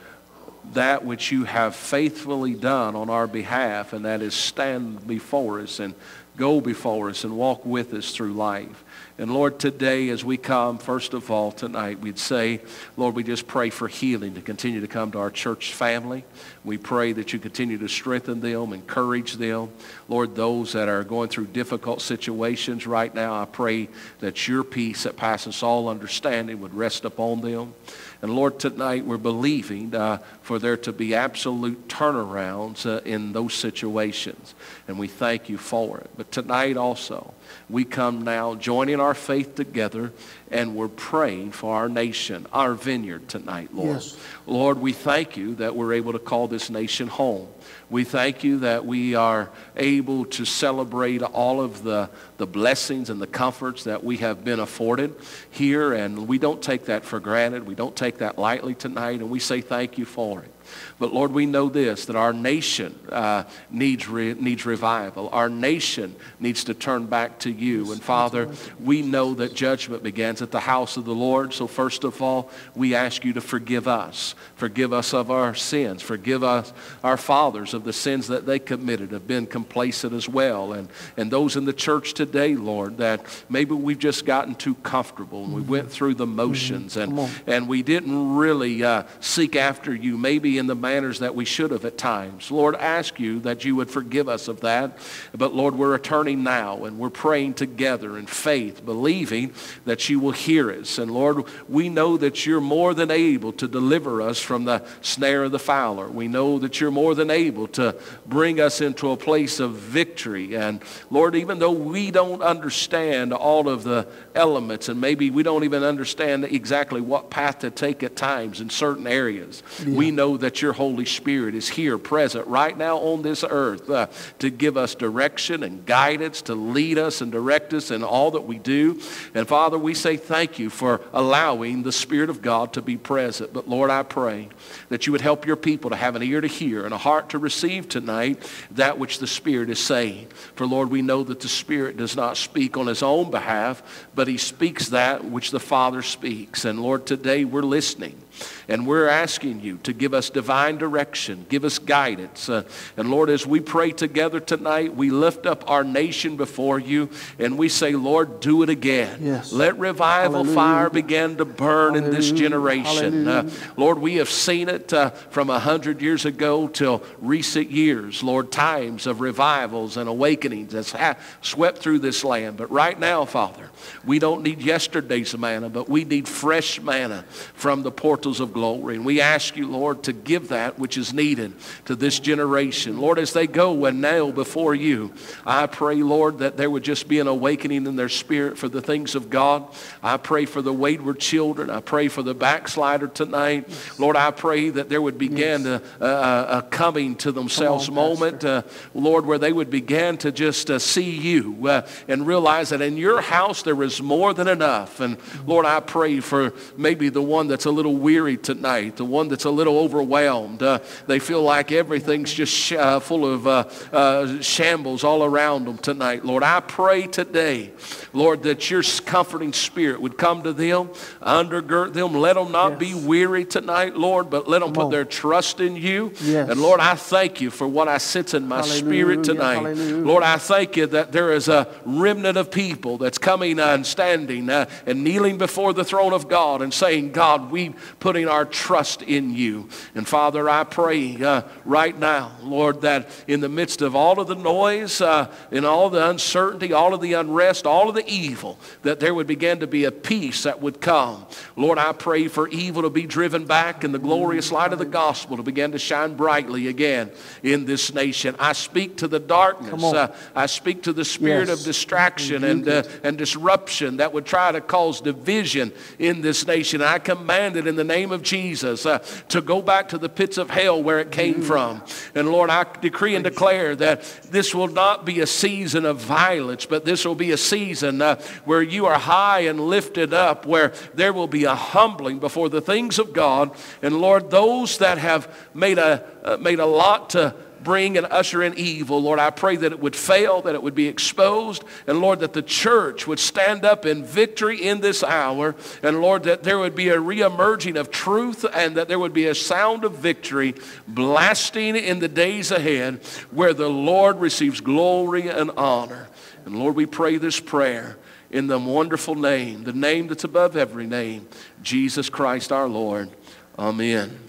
S1: that which you have faithfully done on our behalf, and that is stand before us and go before us and walk with us through life. And Lord, today as we come, first of all, tonight, we'd say, Lord, we just pray for healing to continue to come to our church family. We pray that you continue to strengthen them, encourage them. Lord, those that are going through difficult situations right now, I pray that your peace that passes all understanding would rest upon them. And Lord, tonight we're believing uh, for there to be absolute turnarounds uh, in those situations. And we thank you for it. But tonight also, we come now joining our faith together and we're praying for our nation, our vineyard tonight, Lord.
S2: Yes.
S1: Lord, we thank you that we're able to call this nation home. We thank you that we are able to celebrate all of the, the blessings and the comforts that we have been afforded here, and we don't take that for granted. We don't take that lightly tonight, and we say thank you for it. But Lord, we know this that our nation uh, needs, re- needs revival. Our nation needs to turn back to you. And Father, we know that judgment begins at the house of the Lord. So, first of all, we ask you to forgive us. Forgive us of our sins. Forgive us, our fathers, of the sins that they committed, have been complacent as well. And, and those in the church today, Lord, that maybe we've just gotten too comfortable and we went through the motions and, and we didn't really uh, seek after you, maybe in the manners that we should have at times. Lord, ask you that you would forgive us of that. But Lord, we're returning now and we're praying together in faith, believing that you will hear us. And Lord, we know that you're more than able to deliver us from the snare of the fowler. We know that you're more than able to bring us into a place of victory. And Lord, even though we don't understand all of the elements and maybe we don't even understand exactly what path to take at times in certain areas, yeah. we know that your Holy Spirit is here present right now on this earth uh, to give us direction and guidance, to lead us and direct us in all that we do. And Father, we say thank you for allowing the Spirit of God to be present. But Lord, I pray that you would help your people to have an ear to hear and a heart to receive tonight that which the Spirit is saying. For Lord, we know that the Spirit does not speak on his own behalf, but he speaks that which the Father speaks. And Lord, today we're listening. And we're asking you to give us divine direction, give us guidance. Uh, and Lord, as we pray together tonight, we lift up our nation before you and we say, Lord, do it again.
S2: Yes.
S1: Let revival Hallelujah. fire begin to burn Hallelujah. in this generation. Uh, Lord, we have seen it uh, from a hundred years ago till recent years. Lord, times of revivals and awakenings that's ha- swept through this land. But right now, Father, we don't need yesterday's manna, but we need fresh manna from the portals of glory. And we ask you, Lord, to give that which is needed to this generation. Lord, as they go and kneel before you, I pray, Lord, that there would just be an awakening in their spirit for the things of God. I pray for the wayward children. I pray for the backslider tonight. Lord, I pray that there would begin yes. a, a, a, coming to themselves on, moment, uh, Lord, where they would begin to just uh, see you uh, and realize that in your house there is more than enough. And Lord, I pray for maybe the one that's a little weary tonight, the one that's a little overwhelmed. Uh, they feel like everything's just sh- uh, full of uh, uh, shambles all around them tonight. Lord, I pray today, Lord, that your comforting spirit would come to them, undergird them. Let them not yes. be weary tonight, Lord, but let them come put on. their trust in you.
S2: Yes.
S1: And Lord, I thank you for what I sense in my Hallelujah. spirit tonight. Hallelujah. Lord, I thank you that there is a remnant of people that's coming and standing uh, and kneeling before the throne of God and saying, God, we putting our trust in you. And Father, I pray uh, right now, Lord, that in the midst of all of the noise, uh, in all the uncertainty, all of the unrest, all of the evil, that there would begin to be a peace that would come. Lord, I pray for evil to be driven back and the glorious light of the gospel to begin to shine brightly again in this nation. I speak to the darkness. Uh, I speak to the spirit yes. of distraction and, uh, and disruption that would try to cause division in this nation. I command it in the name of Jesus uh, to go back to the pits of hell where it came from. And Lord, I decree and declare that this will not be a season of violence, but this will be a season uh, where you are high and lifted up, where there will be a humbling before the things of God. And Lord, those that have made a, uh, made a lot to bring and usher in evil. Lord, I pray that it would fail, that it would be exposed, and Lord, that the church would stand up in victory in this hour, and Lord, that there would be a reemerging of truth and that there would be a sound of victory blasting in the days ahead where the Lord receives glory and honor. And Lord, we pray this prayer in the wonderful name, the name that's above every name, Jesus Christ our Lord. Amen.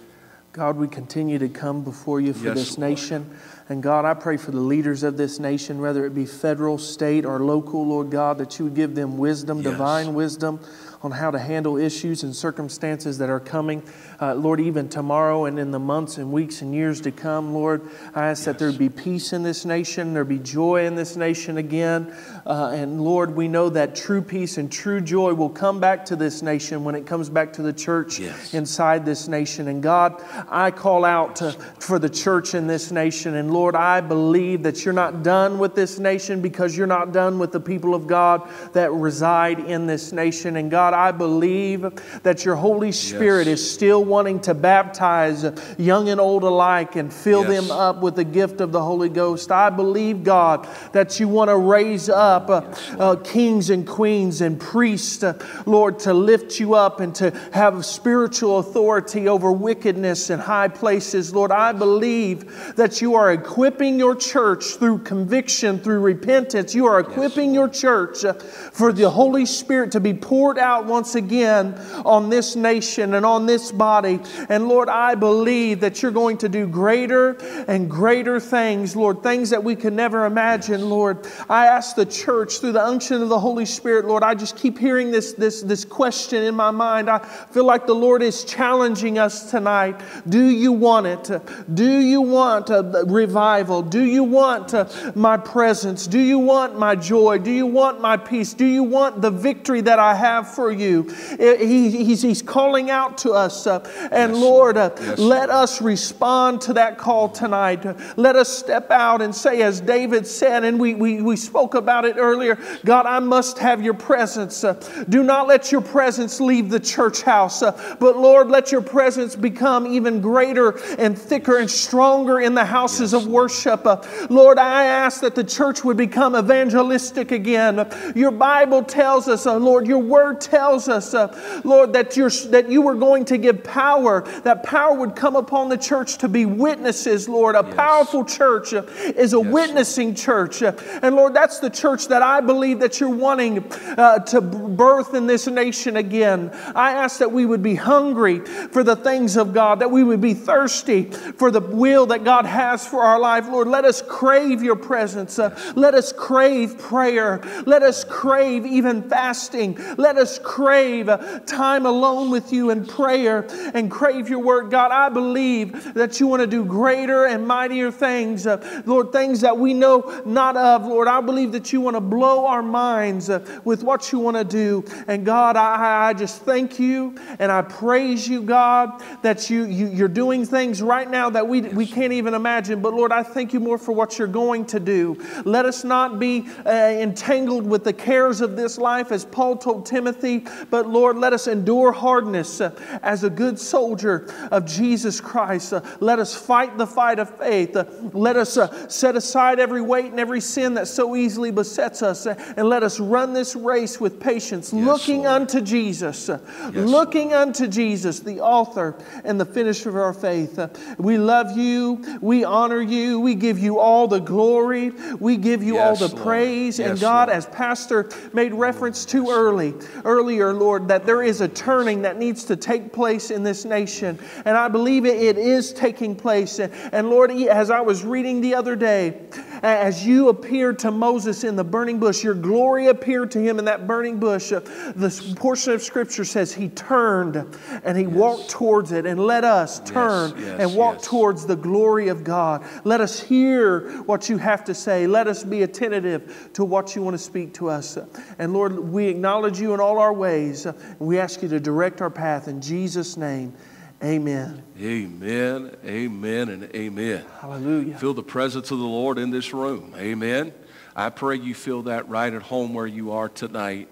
S2: God, we continue to come before you for
S1: yes,
S2: this
S1: Lord.
S2: nation. And God, I pray for the leaders of this nation, whether it be federal, state, or local, Lord God, that you would give them wisdom, yes. divine wisdom on how to handle issues and circumstances that are coming. Uh, Lord, even tomorrow and in the months and weeks and years to come, Lord, I ask yes. that there be peace in this nation, there be joy in this nation again. Uh, and Lord, we know that true peace and true joy will come back to this nation when it comes back to the church
S1: yes.
S2: inside this nation. And God, I call out to, for the church in this nation. And Lord, I believe that you're not done with this nation because you're not done with the people of God that reside in this nation. And God, I believe that your Holy Spirit
S1: Yes.
S2: is still wanting to baptize young and old alike and fill
S1: Yes.
S2: them up with the gift of the Holy Ghost. I believe, God, that you want to raise up uh, uh, kings and queens and priests, uh, Lord, to lift you up and to have spiritual authority over wickedness in high places. Lord, I believe that you are equipping your church through conviction, through repentance. You are equipping your church uh, for the Holy Spirit to be poured out once again on this nation and on this body. And Lord, I believe that you're going to do greater and greater things, Lord, things that we could never imagine, Lord. I ask the church through the unction of the Holy Spirit, Lord, I just keep hearing this, this, this question in my mind. I feel like the Lord is challenging us tonight. Do you want it? Do you want a revival? Do you want uh, my presence? Do you want my joy? Do you want my peace? Do you want the victory that I have for you? He- he's, he's calling out to us. uh, and
S1: Yes,
S2: Lord, uh,
S1: Yes,
S2: let us respond to that call tonight. Let us step out and say, as David said, and we, we, we spoke about it earlier God, I must have your presence. Uh, do not let your presence leave the church house, uh, but Lord, let your presence become even greater and thicker and stronger in the houses of worship. Uh, Lord, I ask that the church would become evangelistic again. Your Bible tells us, uh, Lord, your word tells us, uh, Lord, that, you're, that you were going to give power, that power would come upon the church to be witnesses, Lord. A powerful church is a witnessing church. And Lord, that's the church that I believe that you're wanting uh, to birth in this nation again. I ask that we would be hungry for the things of God, that we would be thirsty for the will that God has for our life. Lord, let us crave your presence. Uh, let us crave prayer. Let us crave even fasting. Let us crave uh, time alone with you in prayer and crave your word. God, I believe that you want to do greater and mightier things. Uh, Lord, things that we know not of. Lord, I believe that you want to blow our minds uh, with what you want to do. And God, I, I just thank you and I praise you, God, that you, you, you're doing things right now that we, we can't even imagine. But Lord, I thank you more for what you're going to do. Let us not be uh, entangled with the cares of this life, as Paul told Timothy, but Lord, let us endure hardness uh, as a good soldier of Jesus Christ. Uh, let us fight the fight of faith. Uh, let us uh, set aside every weight and every sin that so easily besets us, uh, and let us run this race with patience, looking
S1: Lord.
S2: unto Jesus, uh,
S1: Yes,
S2: looking unto Jesus, the author and the finisher of our faith. Uh, we love you. We honor you. We give you all the glory. We give you all the
S1: Lord.
S2: praise. and God,
S1: Lord.
S2: as Pastor made reference to early, earlier, Lord, that there is a turning that needs to take place in this nation. And I believe it, it is taking place. And, and Lord, as I was reading the other day, as you appeared to Moses in the burning bush, your glory appeared to him in that burning bush. Uh, This portion of scripture says he turned and he walked towards it. And let us turn
S1: yes,
S2: and walk
S1: yes.
S2: towards the glory of God. Let us hear what you have to say. Let us be attentive to what you want to speak to us. And Lord, we acknowledge you in all our ways. We ask you to direct our path in Jesus' name. Amen.
S1: Amen, amen, and amen.
S2: Hallelujah.
S1: Feel the presence of the Lord in this room. Amen. I pray you feel that right at home where you are tonight.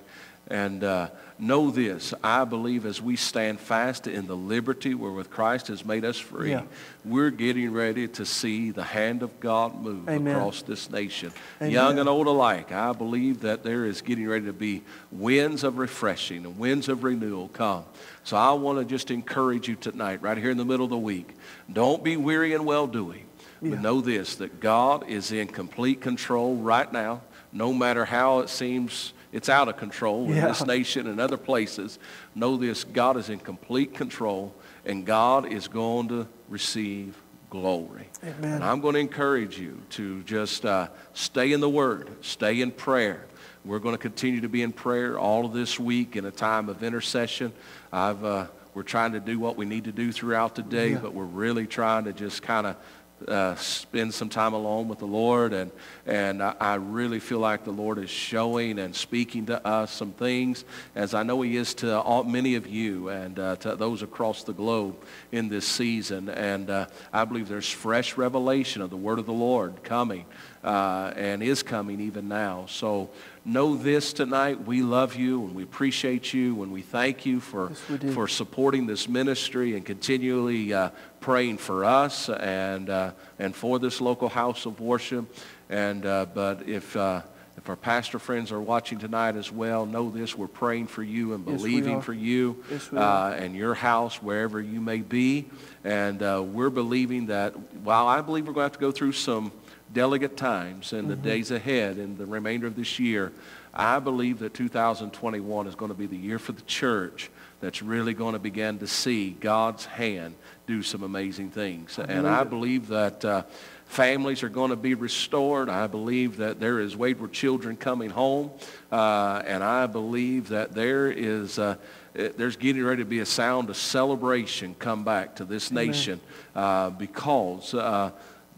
S1: And uh, know this I believe as we stand fast in the liberty wherewith Christ has made us free,
S2: Yeah.
S1: we're getting ready to see the hand of God move
S2: Amen.
S1: across this nation.
S2: Amen.
S1: Young and old alike, I believe that there is getting ready to be winds of refreshing and winds of renewal come. So I want to just encourage you tonight, right here in the middle of the week. Don't be weary in well doing.
S2: Yeah.
S1: But know this, that God is in complete control right now, no matter how it seems it's out of control in
S2: Yeah.
S1: this nation and other places. Know this, God is in complete control, and God is going to receive glory.
S2: Amen.
S1: And I'm going to encourage you to just uh, stay in the Word, stay in prayer. We're going to continue to be in prayer all of this week in a time of intercession. I've, uh, we're trying to do what we need to do throughout the day,
S2: Yeah.
S1: but we're really trying to just kind of uh, spend some time alone with the Lord. And, and I, I really feel like the Lord is showing and speaking to us some things, as I know he is to all, many of you and uh, to those across the globe in this season. And uh, I believe there's fresh revelation of the word of the Lord coming uh, and is coming even now. So know this tonight. We love you and we appreciate you and we thank you for,
S2: Yes,
S1: for supporting this ministry and continually uh, praying for us and, uh, and for this local house of worship. And, uh, but if, uh, if our pastor friends are watching tonight as well, know this. We're praying for you and believing
S2: are.
S1: for you
S2: Yes,
S1: uh, and your house, wherever you may be. And uh, we're believing that while I believe we're going to have to go through some delicate times in the
S2: Mm-hmm.
S1: days ahead and the remainder of this year, I believe that 2021 is going to be the year for the church that's really going to begin to see God's hand do some amazing things. and I believe that uh, families are going to be restored. I believe that there is wayward children coming home. Uh, and I believe that there is, uh, eh, there's getting ready to be a sound of celebration come back to this nation uh, because uh,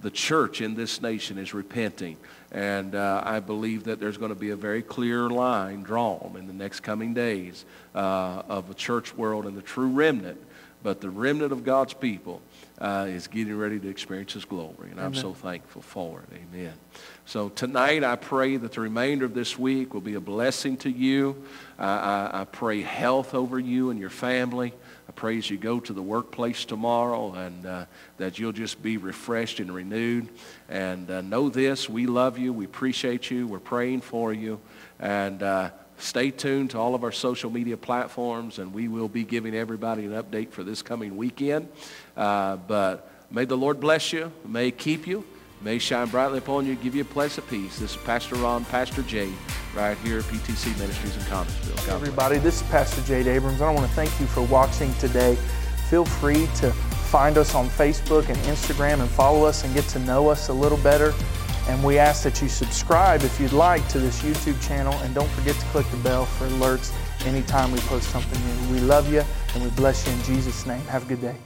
S1: the church in this nation is repenting. And uh, I believe that there's going to be a very clear line drawn in the next coming days uh, of the church world and the true remnant. But the remnant of God's people uh, is getting ready to experience his glory. And I'm so thankful for it. Amen. So tonight I pray that the remainder of this week will be a blessing to you. I, I, I pray health over you and your family. I pray as you go to the workplace tomorrow and uh, that you'll just be refreshed and renewed. And uh, know this, we love you. We appreciate you. We're praying for you. And uh, stay tuned to all of our social media platforms, and we will be giving everybody an update for this coming weekend. Uh, but may the Lord bless you. May he keep you. May shine brightly upon you, give you a place of peace. This is Pastor Ron, Pastor Jay, right here at PTC Ministries in bless.
S2: Everybody, this is Pastor Jade Abrams. I want to thank you for watching today. Feel free to find us on Facebook and Instagram and follow us and get to know us a little better. And we ask that you subscribe if you'd like to this YouTube channel and don't forget to click the bell for alerts anytime we post something new. We love you and we bless you in Jesus' name. Have a good day.